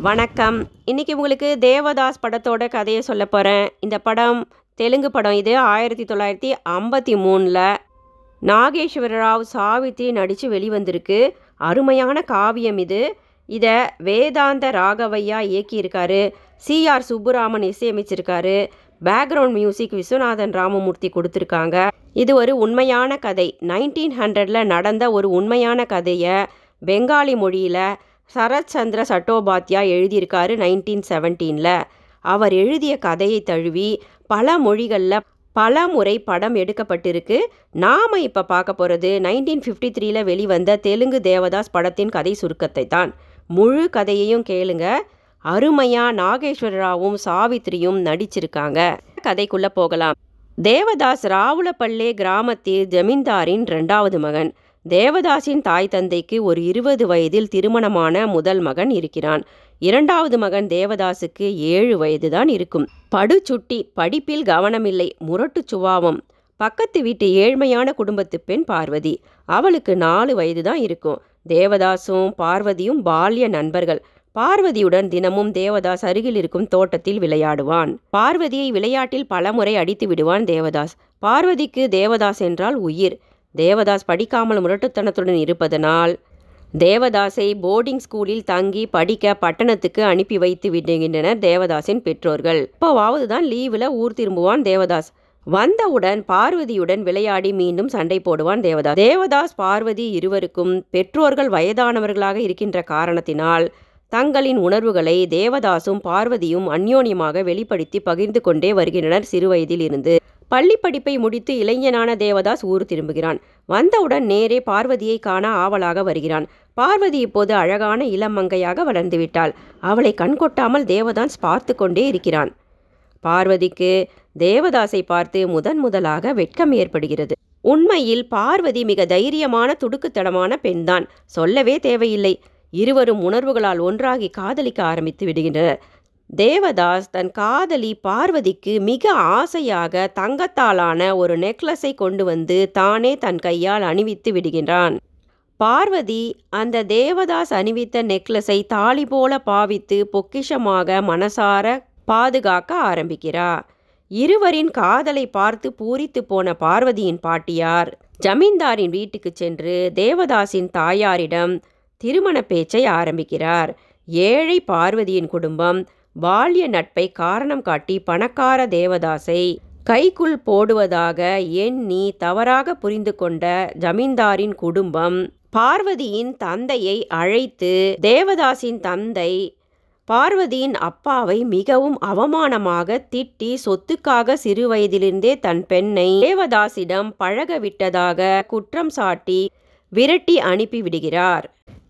வணக்கம். இன்றைக்கி உங்களுக்கு தேவதாஸ் படத்தோட கதையை சொல்ல போகிறேன் இந்த படம் தெலுங்கு படம் இது. ஆயிரத்தி தொள்ளாயிரத்தி ஐம்பத்தி மூணில் நாகேஸ்வர ராவ் சாவித்ரி நடித்து வெளிவந்திருக்கு. அருமையான காவியம் இது. இதை வேதாந்த ராகவையா இயக்கியிருக்காரு. சிஆர் சுப்புராமன் இசையமைச்சிருக்காரு. பேக்ரவுண்ட் மியூசிக் விஸ்வநாதன் ராமமூர்த்தி கொடுத்துருக்காங்க. இது ஒரு உண்மையான கதை. நைன்டீன் ஹண்ட்ரடில் நடந்த ஒரு உண்மையான கதையை பெங்காலி மொழியில் சரத்சந்திர சட்டோபாத்யா எழுதியிருக்காரு நைன்டீன் செவன்டீனில் அவர் எழுதிய கதையை தழுவி பல மொழிகளில் பல முறை படம் எடுக்கப்பட்டிருக்கு. நாம் இப்போ பார்க்க போகிறது நைன்டீன் ஃபிஃப்டி த்ரீல வெளிவந்த தெலுங்கு தேவதாஸ் படத்தின் கதை சுருக்கத்தை தான். முழு கதையையும் கேளுங்க. அருமையாக நாகேஸ்வர ராவும் சாவித்ரியும் நடிச்சிருக்காங்க. கதைக்குள்ளே போகலாம். தேவதாஸ் ராவுலப்பள்ளே கிராமத்தில் ஜமீன்தாரின் ரெண்டாவது மகன். தேவதாஸின் தாய் தந்தைக்கு ஒரு இருபது வயதில் திருமணமான முதல் மகன் இருக்கிறான். இரண்டாவது மகன் தேவதாஸுக்கு ஏழு வயதுதான் இருக்கும். படுச்சுட்டி படிப்பில் கவனமில்லை முரட்டு சுபாவம். பக்கத்து வீட்டு ஏழ்மையான குடும்பத்து பெண் பார்வதி. அவளுக்கு நாலு வயது தான் இருக்கும். தேவதாஸும் பார்வதியும் பால்ய நண்பர்கள். பார்வதியுடன் தினமும் தேவதாஸ் அருகில் இருக்கும் தோட்டத்தில் விளையாடுவான். பார்வதியை விளையாட்டில் பலமுறை அடித்து விடுவான் தேவதாஸ். பார்வதிக்கு தேவதாஸ் என்றால் உயிர். தேவதாஸ் படிக்காமல் முரட்டுத்தனத்துடன் இருப்பதனால் தேவதாஸை போர்டிங் ஸ்கூலில் தங்கி படிக்க பட்டணத்துக்கு அனுப்பி வைத்து விடுகின்றனர் தேவதாஸின் பெற்றோர்கள். இப்போவாவது தான் லீவில் ஊர் திரும்புவான் தேவதாஸ். வந்தவுடன் பார்வதியுடன் விளையாடி மீண்டும் சண்டை போடுவான் தேவதாஸ். தேவதாஸ் பார்வதி இருவருக்கும் பெற்றோர்கள் வயதானவர்களாக இருக்கின்ற காரணத்தினால் தங்களின் உணர்வுகளை தேவதாசும் பார்வதியும் அந்யோன்யமாக வெளிப்படுத்தி பகிர்ந்து கொண்டே வருகின்றனர் சிறுவயதில் இருந்து பள்ளி படிப்பை முடித்து இளைஞனான தேவதாஸ் ஊர் திரும்புகிறான். வந்தவுடன் நேரே பார்வதியை காண ஆவலாக வருகிறான். பார்வதி இப்போது அழகான இளமங்கையாக வளர்ந்துவிட்டாள். அவளை கண்கொட்டாமல் தேவதாஸ் பார்த்து கொண்டே இருக்கிறான். பார்வதிக்கு தேவதாஸை பார்த்து முதன் முதலாக வெட்கம் ஏற்படுகிறது. உண்மையில் பார்வதி மிக தைரியமான துடுக்குத்தனமான பெண்தான். சொல்லவே தேவையில்லை. இருவரும் உணர்வுகளால் ஒன்றாகி காதலிக்க ஆரம்பித்து விடுகின்றனர். தேவதாஸ் தன் காதலி பார்வதிக்கு மிக ஆசையாக தங்கத்தாலான ஒரு நெக்லஸை கொண்டு வந்து தானே தன் கையால் அணிவித்து விடுகின்றான். பார்வதி அந்த தேவதாஸ் அணிவித்த நெக்லஸை தாலி போல பாவித்து பொக்கிஷமாக மனசார பாதுகாக்க ஆரம்பிக்கிறார் இருவரின் காதலை பார்த்து பூரித்து போன பார்வதியின் பாட்டியார் ஜமீன்தாரின் வீட்டுக்கு சென்று தேவதாஸின் தாயாரிடம் திருமண பேச்சை ஆரம்பிக்கிறார். ஏழை பார்வதியின் குடும்பம் பால்ய நட்பை காரணம் காட்டி பணக்கார தேவதாசை கைக்குள் போடுவதாக எண்ணி தவறாக புரிந்து கொண்ட ஜமீன்தாரின் குடும்பம் பார்வதியின் தந்தையை அழைத்து தேவதாஸின் தந்தை பார்வதியின் அப்பாவை மிகவும் அவமானமாக திட்டி சொத்துக்காக சிறுவயதிலிருந்தே தன் பெண்ணை தேவதாசிடம் பழக விட்டதாக குற்றம் சாட்டி விரட்டி அனுப்பிவிடுகிறார்.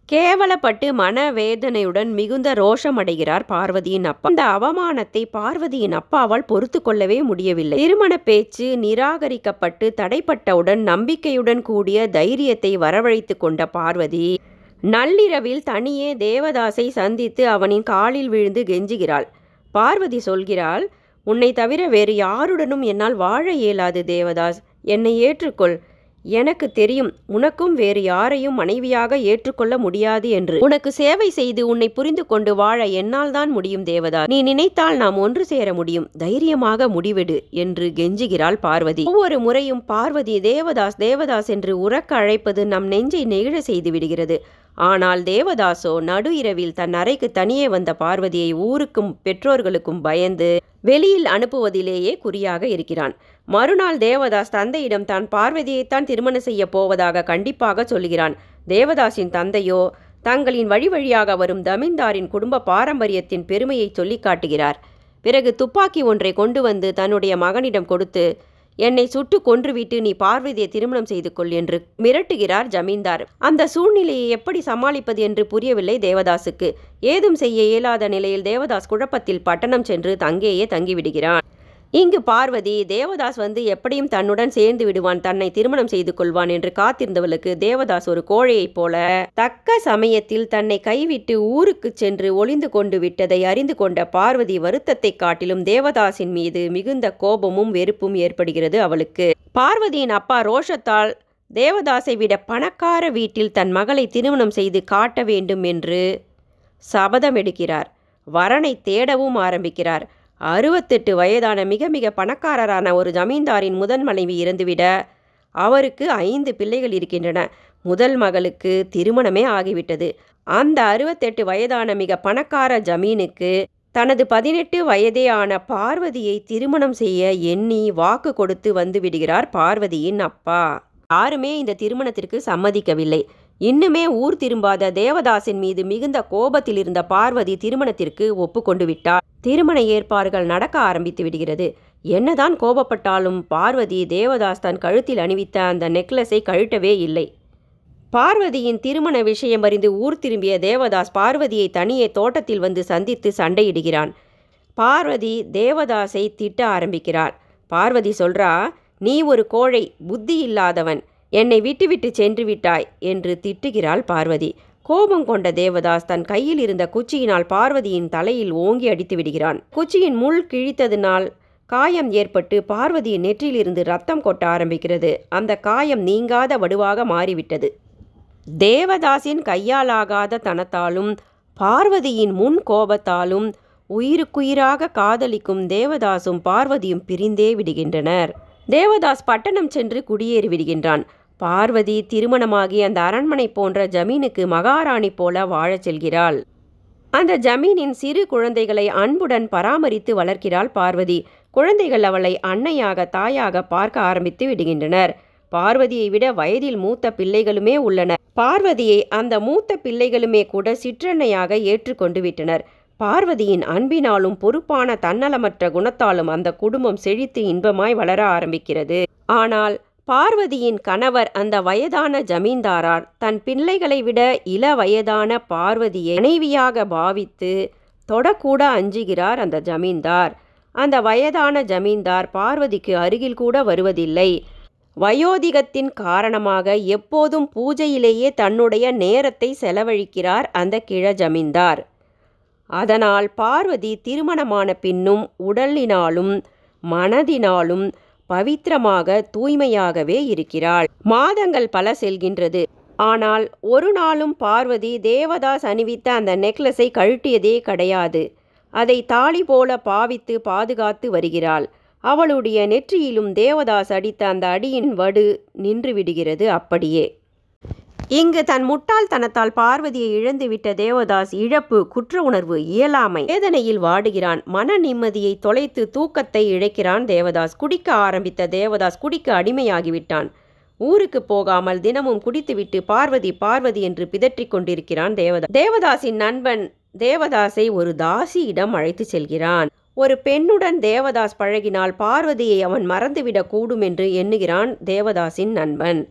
கேவலப்பட்டு மனவேதனையுடன் மிகுந்த ரோஷமடைகிறார் பார்வதியின் அப்பா. இந்த அவமானத்தை பார்வதியின் அப்பாவால் பொறுத்து கொள்ளவே முடியவில்லை. திருமண பேச்சு நிராகரிக்கப்பட்டு தடைப்பட்டவுடன் நம்பிக்கையுடன் கூடிய தைரியத்தை வரவழைத்து கொண்ட பார்வதி நள்ளிரவில் தனியே தேவதாஸை சந்தித்து அவனின் காலில் விழுந்து கெஞ்சுகிறாள். பார்வதி சொல்கிறாள் உன்னை தவிர வேறு யாருடனும் என்னால் வாழ இயலாது தேவதாஸ். என்னை ஏற்றுக்கொள். எனக்கு தெரியும் உனக்கும் வேறு யாரையும் மனைவியாக ஏற்றுக்கொள்ள முடியாது என்று. உனக்கு சேவை செய்து உன்னை புரிந்து கொண்டு வாழ என்னால் தான் முடியும் தேவதா. நீ நினைத்தால் நாம் ஒன்று சேர முடியும். தைரியமாக முடிவெடு என்று கெஞ்சுகிறாள் பார்வதி. ஒவ்வொரு முறையும் பார்வதி தேவதாஸ் தேவதாஸ் என்று உறக்க அழைப்பது நம் நெஞ்சை நெகிழ செய்து விடுகிறது. ஆனால் தேவதாசோ நடு இரவில் தன் அறைக்கு தனியே வந்த பார்வதியை ஊருக்கும் பெற்றோர்களுக்கும் பயந்து வெளியில் அனுப்புவதிலேயே குறியாக இருக்கிறான். மறுநாள் தேவதாஸ் தந்தையிடம் தான் பார்வதியைத்தான் திருமணம் செய்ய போவதாக கண்டிப்பாக சொல்கிறான். தேவதாஸின் தந்தையோ தங்களின் வழி வழியாக வரும் ஜமீன்தாரின் குடும்ப பாரம்பரியத்தின் பெருமையை சொல்லி காட்டுகிறார். பிறகு துப்பாக்கி ஒன்றை கொண்டு வந்து தன்னுடைய மகனிடம் கொடுத்து என்னை சுட்டு கொன்றுவிட்டு நீ பார்வதியை திருமணம் செய்து கொள் என்று மிரட்டுகிறார் ஜமீன்தார். அந்த சூழ்நிலையை எப்படி சமாளிப்பது என்று புரியவில்லை தேவதாசுக்கு. ஏதும் செய்ய இயலாத நிலையில் தேவதாஸ் குழப்பத்தில் பட்டணம் சென்று தங்கேயே தங்கிவிடுகிறான். இங்கு பார்வதி தேவதாஸ் வந்து எப்படியும் தன்னுடன் சேர்ந்து விடுவான் தன்னை திருமணம் செய்து கொள்வான் என்று காத்திருந்தவளுக்கு தேவதாஸ் ஒரு கோழையைப் போல தக்க சமயத்தில் தன்னை கைவிட்டு ஊருக்கு சென்று ஒளிந்து கொண்டு விட்டதை அறிந்து கொண்ட பார்வதி வருத்தத்தை காட்டிலும் தேவதாசின் மீது மிகுந்த கோபமும் வெறுப்பும் ஏற்படுகிறது அவளுக்கு. பார்வதியின் அப்பா ரோஷத்தால் தேவதாஸை விட பணக்கார வீட்டில் தன் மகளை திருமணம் செய்து காட்ட வேண்டும் என்று சபதம் எடுக்கிறார். வரனை தேடவும் ஆரம்பிக்கிறார். அறுபத்தெட்டு வயதான மிக மிக பணக்காரரான ஒரு ஜமீன்தாரின் முதன் மனைவி இறந்துவிட அவருக்கு ஐந்து பிள்ளைகள் இருக்கின்றன. முதல் மகளுக்கு திருமணமே ஆகிவிட்டது. அந்த அறுபத்தெட்டு வயதான மிக பணக்கார ஜமீனுக்கு தனது பதினெட்டு வயதே ஆன பார்வதியை திருமணம் செய்ய எண்ணி வாக்கு கொடுத்து வந்து விடுகிறார் பார்வதியின் அப்பா. யாருமே இந்த திருமணத்திற்கு சம்மதிக்கவில்லை. இன்னுமே ஊர் திரும்பாத தேவதாசின் மீது மிகுந்த கோபத்தில் இருந்த பார்வதி திருமணத்திற்கு ஒப்புக்கொண்டு விட்டார் திருமண ஏற்பாடுகள் நடக்க ஆரம்பித்து விடுகிறது. என்னதான் கோபப்பட்டாலும் பார்வதி தேவதாஸ் தன் கழுத்தில் அணிவித்த அந்த நெக்லஸை கழட்டவே இல்லை. பார்வதியின் திருமண விஷயம் அறிந்து ஊர் திரும்பிய தேவதாஸ் பார்வதியை தனியே தோட்டத்தில் வந்து சந்தித்து சண்டையிடுகிறான். பார்வதி தேவதாஸை திட்ட ஆரம்பிக்கிறார் பார்வதி சொல்றா நீ ஒரு கோழை புத்தி இல்லாதவன். என்னை விட்டுவிட்டு சென்று விட்டாய் என்று திட்டுகிறாள் பார்வதி. கோபம் கொண்ட தேவதாஸ் தன் கையில் இருந்த குச்சியினால் பார்வதியின் தலையில் ஓங்கி அடித்து விடுகிறான் குச்சியின் முள் கிழித்ததினால் காயம் ஏற்பட்டு பார்வதியின் நெற்றிலிருந்து ரத்தம் கொட்ட ஆரம்பிக்கிறது. அந்த காயம் நீங்காத வடுவாக மாறிவிட்டது. தேவதாசின் கையாலாகாத தனத்தாலும் பார்வதியின் முன் கோபத்தாலும் உயிருக்குயிராக காதலிக்கும் தேவதாசும் பார்வதியும் பிரிந்தே விடுகின்றனர். தேவதாஸ் பட்டணம் சென்று குடியேறி விடுகின்றான். பார்வதி திருமணமாகி அந்த அரண்மனை போன்ற ஜமீனுக்கு மகாராணி போல வாழச் செல்கிறாள். அந்த ஜமீனின் சிறு குழந்தைகளை அன்புடன் பராமரித்து வளர்க்கிறாள் பார்வதி. குழந்தைகள் அவளை அன்னையாக தாயாக பார்க்க ஆரம்பித்து விடுகின்றனர். பார்வதியை விட வயதில் மூத்த பிள்ளைகளுமே உள்ளனர். பார்வதியை அந்த மூத்த பிள்ளைகளுமே கூட சிற்றன்னையாக ஏற்றுக்கொண்டு விட்டனர். பார்வதியின் அன்பினாலும் பொறுப்பான தன்னலமற்ற குணத்தாலும் அந்த குடும்பம் செழித்து இன்பமாய் வளர ஆரம்பிக்கிறது. ஆனால் பார்வதியின் கணவர் அந்த வயதான ஜமீன்தாரார் தன் பிள்ளைகளை விட இள வயதான பார்வதியை மனைவியாக பாவித்து தொடக்கூட அஞ்சுகிறார் அந்த ஜமீன்தார். அந்த வயதான ஜமீன்தார் பார்வதிக்கு அருகில் கூட வருவதில்லை. வயோதிகத்தின் காரணமாக எப்போதும் பூஜையிலேயே தன்னுடைய நேரத்தை செலவழிக்கிறார் அந்த கிழ ஜமீன்தார். அதனால் பார்வதி திருமணமான பின்னும் உடலினாலும் மனதினாலும் பவித்திரமாக தூய்மையாகவே இருக்கிறாள். மாதங்கள் பல செல்கின்றது. ஆனால் ஒரு நாளும் பார்வதி தேவதாஸ் அணிவித்த அந்த நெக்லஸை கழட்டியதே கிடையாது. அதை தாலி போல பாவித்து பாதுகாத்து வருகிறாள். அவளுடைய நெற்றியிலும் தேவதாஸ் அடித்த அந்த அடியின் வடு நின்று விடுகிறது அப்படியே. இங்கு தன் முட்டாள்தனத்தால் பார்வதியை இழந்துவிட்ட தேவதாஸ் இழப்பு குற்ற உணர்வு இயலாமை. வேதனையில் வாடுகிறான். மன நிம்மதியை தொலைத்து தூக்கத்தை இழைக்கிறான் தேவதாஸ். குடிக்க ஆரம்பித்த தேவதாஸ் குடிக்க அடிமையாகிவிட்டான். ஊருக்கு போகாமல் தினமும் குடித்துவிட்டு பார்வதி பார்வதி என்று பிதற்றிக் கொண்டிருக்கிறான் தேவதாஸ். தேவதாசின் நண்பன் தேவதாஸை ஒரு தாசியிடம் அழைத்து செல்கிறான். ஒரு பெண்ணுடன் தேவதாஸ் பழகினால் பார்வதியை அவன் மறந்துவிடக் கூடும் என்று எண்ணுகிறான் தேவதாசின் நண்பன்.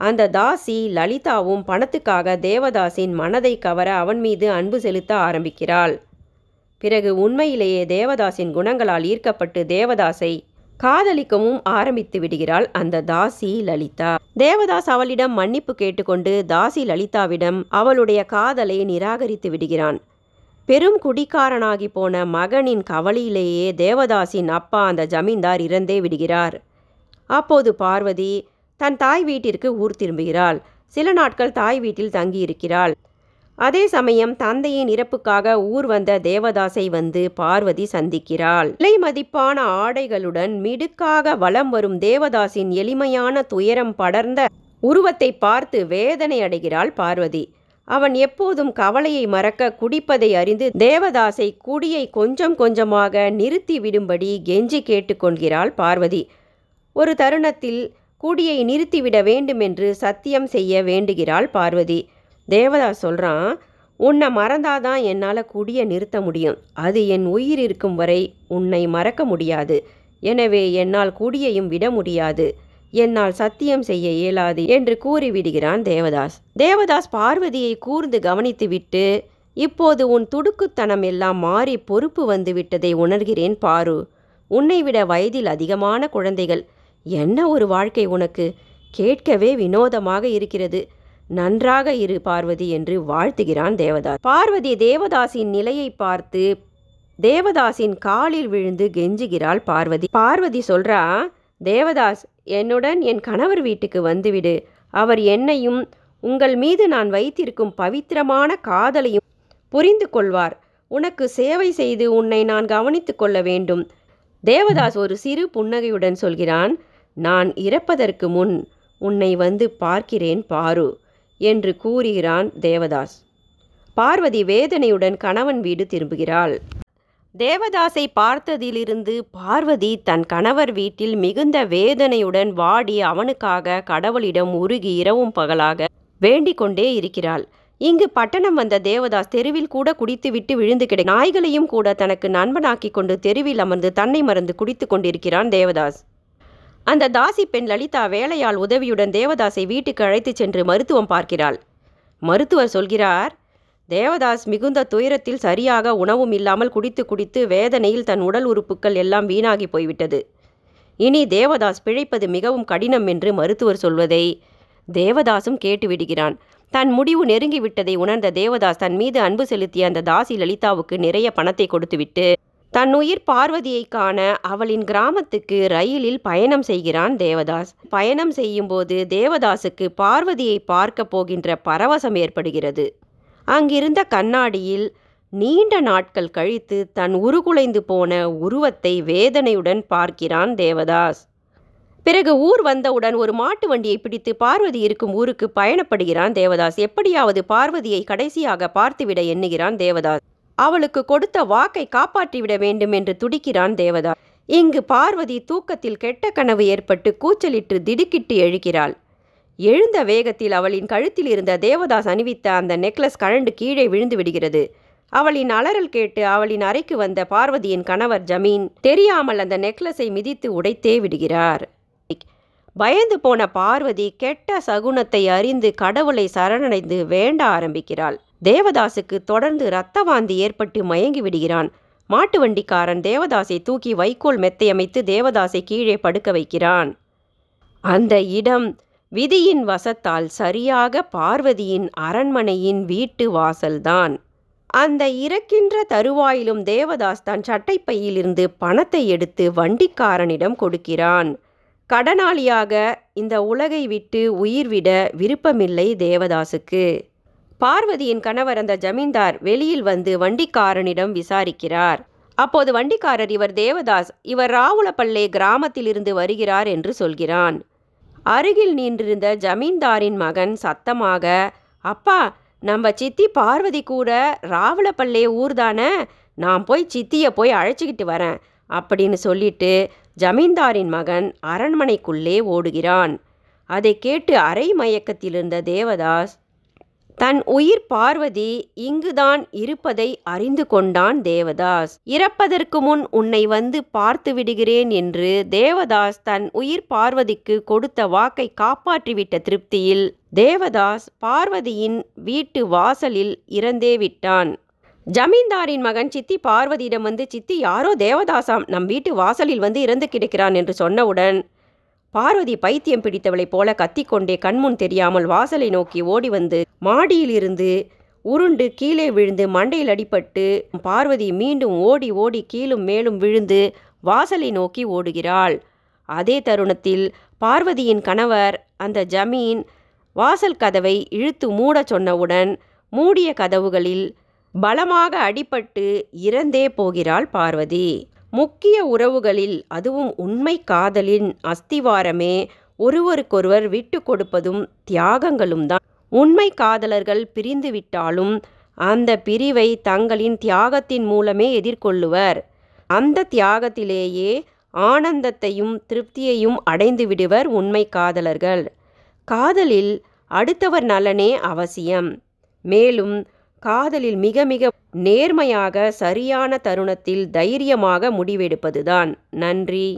அந்த தாசி லலிதாவும் பணத்துக்காக தேவதாசின் மனதை கவர அவன் மீது அன்பு செலுத்த ஆரம்பிக்கிறாள். பிறகு உண்மையிலேயே தேவதாசின் குணங்களால் ஈர்க்கப்பட்டு தேவதாசை காதலிக்கவும் ஆரம்பித்து விடுகிறாள் அந்த தாசி லலிதா. தேவதாஸ் அவளிடம் மன்னிப்பு கேட்டுக்கொண்டு தாசி லலிதாவிடம் அவளுடைய காதலை நிராகரித்து விடுகிறான். பெரும் குடிக்காரனாகி போன மகனின் கவலையிலேயே தேவதாசின் அப்பா அந்த ஜமீன்தார் இறந்தே விடுகிறார். அப்போது பார்வதி தன் தாய் வீட்டிற்கு ஊர் திரும்புகிறாள். சில நாட்கள் தாய் வீட்டில் தங்கியிருக்கிறாள். அதே சமயம் தந்தையின் இறப்புக்காக ஊர் வந்த தேவதாசை வந்து பார்வதி சந்திக்கிறாள். விலை மதிப்பான ஆடைகளுடன் மிடுக்காக வலம் வரும் தேவதாசின் எளிமையான துயரம் படர்ந்த உருவத்தை பார்த்து வேதனை அடைகிறாள் பார்வதி. அவன் எப்போதும் கவலையை மறக்க குடிப்பதை அறிந்து தேவதாசை குடியை கொஞ்சம் கொஞ்சமாக நிறுத்தி விடும்படி கெஞ்சி கேட்டுக்கொள்கிறாள் பார்வதி. ஒரு தருணத்தில் குடியை நிறுத்திவிட வேண்டுமென்று சத்தியம் செய்ய வேண்டுகிறாள் பார்வதி. தேவதாஸ் சொல்கிறான் உன்னை மறந்தாதான் என்னால் குடியை நிறுத்த முடியும். அது என் உயிர் இருக்கும் வரை உன்னை மறக்க முடியாது. எனவே என்னால் குடியையும் விட முடியாது. என்னால் சத்தியம் செய்ய இயலாது என்று கூறிவிடுகிறான் தேவதாஸ். தேவதாஸ் பார்வதியை கூர்ந்து கவனித்துவிட்டு இப்போது உன் துடுக்குத்தனம் எல்லாம் மாறி பொறுப்பு வந்து விட்டதை உணர்கிறேன் பாரு. உன்னை விட வயதில் அதிகமான குழந்தைகள் என்ன ஒரு வாழ்க்கை உனக்கு? கேட்கவே வினோதமாக இருக்கிறது. நன்றாக இரு பார்வதி என்று வாழ்த்துகிறான் தேவதாஸ். பார்வதி தேவதாசின் நிலையை பார்த்து தேவதாசின் காலில் விழுந்து கெஞ்சுகிறாள் பார்வதி. பார்வதி சொல்றா தேவதாஸ் என்னுடன் என் கணவர் வீட்டுக்கு வந்துவிடு. அவர் என்னையும் உங்கள் மீது நான் வைத்திருக்கும் பவித்திரமான காதலையும் புரிந்து கொள்வார். உனக்கு சேவை செய்து உன்னை நான் கவனித்து கொள்ள வேண்டும். தேவதாஸ் ஒரு சிறு புன்னகையுடன் சொல்கிறான். நான் இறப்பதற்கு முன் உன்னை வந்து பார்க்கிறேன் பாரு என்று கூறுகிறான் தேவதாஸ். பார்வதி வேதனையுடன் கணவன் வீடு திரும்புகிறாள். தேவதாஸை பார்த்ததிலிருந்து பார்வதி தன் கணவர் வீட்டில் மிகுந்த வேதனையுடன் வாடி அவனுக்காக கடவுளிடம் உருகி இரவும் பகலாக வேண்டிக் கொண்டே இருக்கிறாள். இங்கு பட்டணம் வந்த தேவதாஸ் தெருவில் கூட குடித்துவிட்டு விழுந்து கிடை நாய்களையும் கூட தனக்கு நண்பனாக்கி கொண்டு தெருவில் அமர்ந்து தன்னை மறந்து குடித்து கொண்டிருக்கிறான் தேவதாஸ். அந்த தாசி பெண் லலிதா வேலையாள் உதவியுடன் தேவதாஸை வீட்டுக்கு அழைத்துச் சென்று மருத்துவம் பார்க்கிறாள். மருத்துவர் சொல்கிறார் தேவதாஸ் மிகுந்த துயரத்தில் சரியாக உணவும் இல்லாமல் குடித்து குடித்து வேதனையில் தன் உடல் உறுப்புகள் எல்லாம் வீணாகி போய்விட்டது. இனி தேவதாஸ் பிழைப்பது மிகவும் கடினம் என்று மருத்துவர் சொல்வதை தேவதாசும் கேட்டுவிடுகிறான் தன் முடிவு நெருங்கிவிட்டதை உணர்ந்த தேவதாஸ் தன் மீது அன்பு செலுத்திய அந்த தாசி லலிதாவுக்கு நிறைய பணத்தை கொடுத்துவிட்டு தன் உயிர் பார்வதியை காண அவளின் கிராமத்துக்கு ரயிலில் பயணம் செய்கிறான் தேவதாஸ். பயணம் செய்யும்போது தேவதாசுக்கு பார்வதியை பார்க்க போகின்ற பரவசம் ஏற்படுகிறது. அங்கிருந்த கண்ணாடியில் நீண்ட நாட்கள் கழித்து தன் உருகுலைந்து போன உருவத்தை வேதனையுடன் பார்க்கிறான் தேவதாஸ். பிறகு ஊர் வந்தவுடன் ஒரு மாட்டு வண்டியை பிடித்து பார்வதி இருக்கும் ஊருக்கு பயணப்படுகிறான் தேவதாஸ். எப்படியாவது பார்வதியை கடைசியாக பார்த்துவிட எண்ணுகிறான் தேவதாஸ். அவளுக்கு கொடுத்த வாக்கை காப்பாற்றிவிட வேண்டும் என்று துடிக்கிறான் தேவதா இங்கு பார்வதி தூக்கத்தில் கெட்ட கனவு ஏற்பட்டு கூச்சலிட்டு திடுக்கிட்டு எழுகிறாள். எழுந்த வேகத்தில் அவளின் கழுத்தில் இருந்த தேவதாஸ் அணிவித்த அந்த நெக்லஸ் கழண்டு கீழே விழுந்து விடுகிறது. அவளின் அலறல் கேட்டு அவளின் அறைக்கு வந்த பார்வதியின் கணவர் ஜமீன் தெரியாமல் அந்த நெக்லஸை மிதித்து உடைத்தே விடுகிறார். பயந்து போன பார்வதி கெட்ட சகுனத்தை அறிந்து கடவுளை சரணடைந்து வேண்ட ஆரம்பிக்கிறாள். தேவதாசுக்கு தொடர்ந்து இரத்த வாந்தி ஏற்பட்டு மயங்கி விடுகிறான். மாட்டு வண்டிக்காரன் தேவதாசை தூக்கி வைக்கோல் மெத்தையமைத்து தேவதாசை கீழே படுக்க வைக்கிறான். அந்த இடம் விதியின் வசத்தால் சரியாக பார்வதியின் அரண்மனையின் வீட்டு வாசல்தான். அந்த இறக்கின்ற தருவாயிலும் தேவதாஸ் தன் சட்டைப்பையிலிருந்து பணத்தை எடுத்து வண்டிக்காரனிடம் கொடுக்கிறான். கடனாளியாக இந்த உலகை விட்டு உயிர்விட விருப்பமில்லை தேவதாசுக்கு. பார்வதியின் கணவர் அந்த ஜமீன்தார் வெளியில் வந்து வண்டிக்காரனிடம் விசாரிக்கிறார். அப்போது வண்டிக்காரர் இவர் தேவதாஸ் இவர் ராவுலப்பள்ளே கிராமத்திலிருந்து வருகிறார் என்று சொல்கிறான். அருகில் நின்றிருந்த ஜமீன்தாரின் மகன் சத்தமாக அப்பா நம்ம சித்தி பார்வதி கூட ராவலப்பள்ளே ஊர்தானே நான் போய் சித்தியை போய் அழைச்சிக்கிட்டு வரேன் அப்படின்னு சொல்லிட்டு ஜமீன்தாரின் மகன் அரண்மனைக்குள்ளே ஓடுகிறான். அதை கேட்டு அரை மயக்கத்திலிருந்த தேவதாஸ் தன் உயிர் பார்வதி இங்குதான் இருப்பதை அறிந்து கொண்டான் தேவதாஸ். இறப்பதற்கு முன் உன்னை வந்து பார்த்து விடுகிறேன் என்று தேவதாஸ் தன் உயிர் பார்வதிக்கு கொடுத்த வாக்கை காப்பாற்றிவிட்ட திருப்தியில் தேவதாஸ் பார்வதியின் வீட்டு வாசலில் இறந்தே விட்டான். ஜமீன்தாரின் மகன் சித்தி பார்வதியிடம் வந்து சித்தி யாரோ தேவதாசாம் நம் வீட்டு வாசலில் வந்து இறந்து கிடக்கிறான் என்று சொன்னவுடன் பார்வதி பைத்தியம் பிடித்தவளைப் போல கத்திக்கொண்டே கண்முன் தெரியாமல் வாசலை நோக்கி ஓடி வந்து மாடியிலிருந்து உருண்டு கீழே விழுந்து மண்டையில் அடிபட்டு பார்வதி மீண்டும் ஓடி ஓடி கீழும் மேலும் விழுந்து வாசலை நோக்கி ஓடுகிறாள். அதே தருணத்தில் பார்வதியின் கணவர் அந்த ஜமீன் வாசல் கதவை இழுத்து மூடச் சொன்னவுடன் மூடிய கதவுகளில் பலமாக அடிபட்டு இறந்தே போகிறாள் பார்வதி. முக்கிய உறவுகளில் அதுவும் உண்மை காதலின் அஸ்திவாரமே. ஒருவருக்கொருவர் விட்டு கொடுப்பதும் தியாகங்களும் தான். உண்மை காதலர்கள் பிரிந்துவிட்டாலும் அந்த பிரிவை தங்களின் தியாகத்தின் மூலமே எதிர்கொள்ளுவர். அந்த தியாகத்திலேயே ஆனந்தத்தையும் திருப்தியையும் அடைந்து விடுவர் உண்மை காதலர்கள். காதலில் அடுத்தவர் நலனே அவசியம். மேலும் காதலில் மிக மிக நேர்மையாக சரியான தருணத்தில் தைரியமாக முடிவெடுப்பதுதான். நன்றி.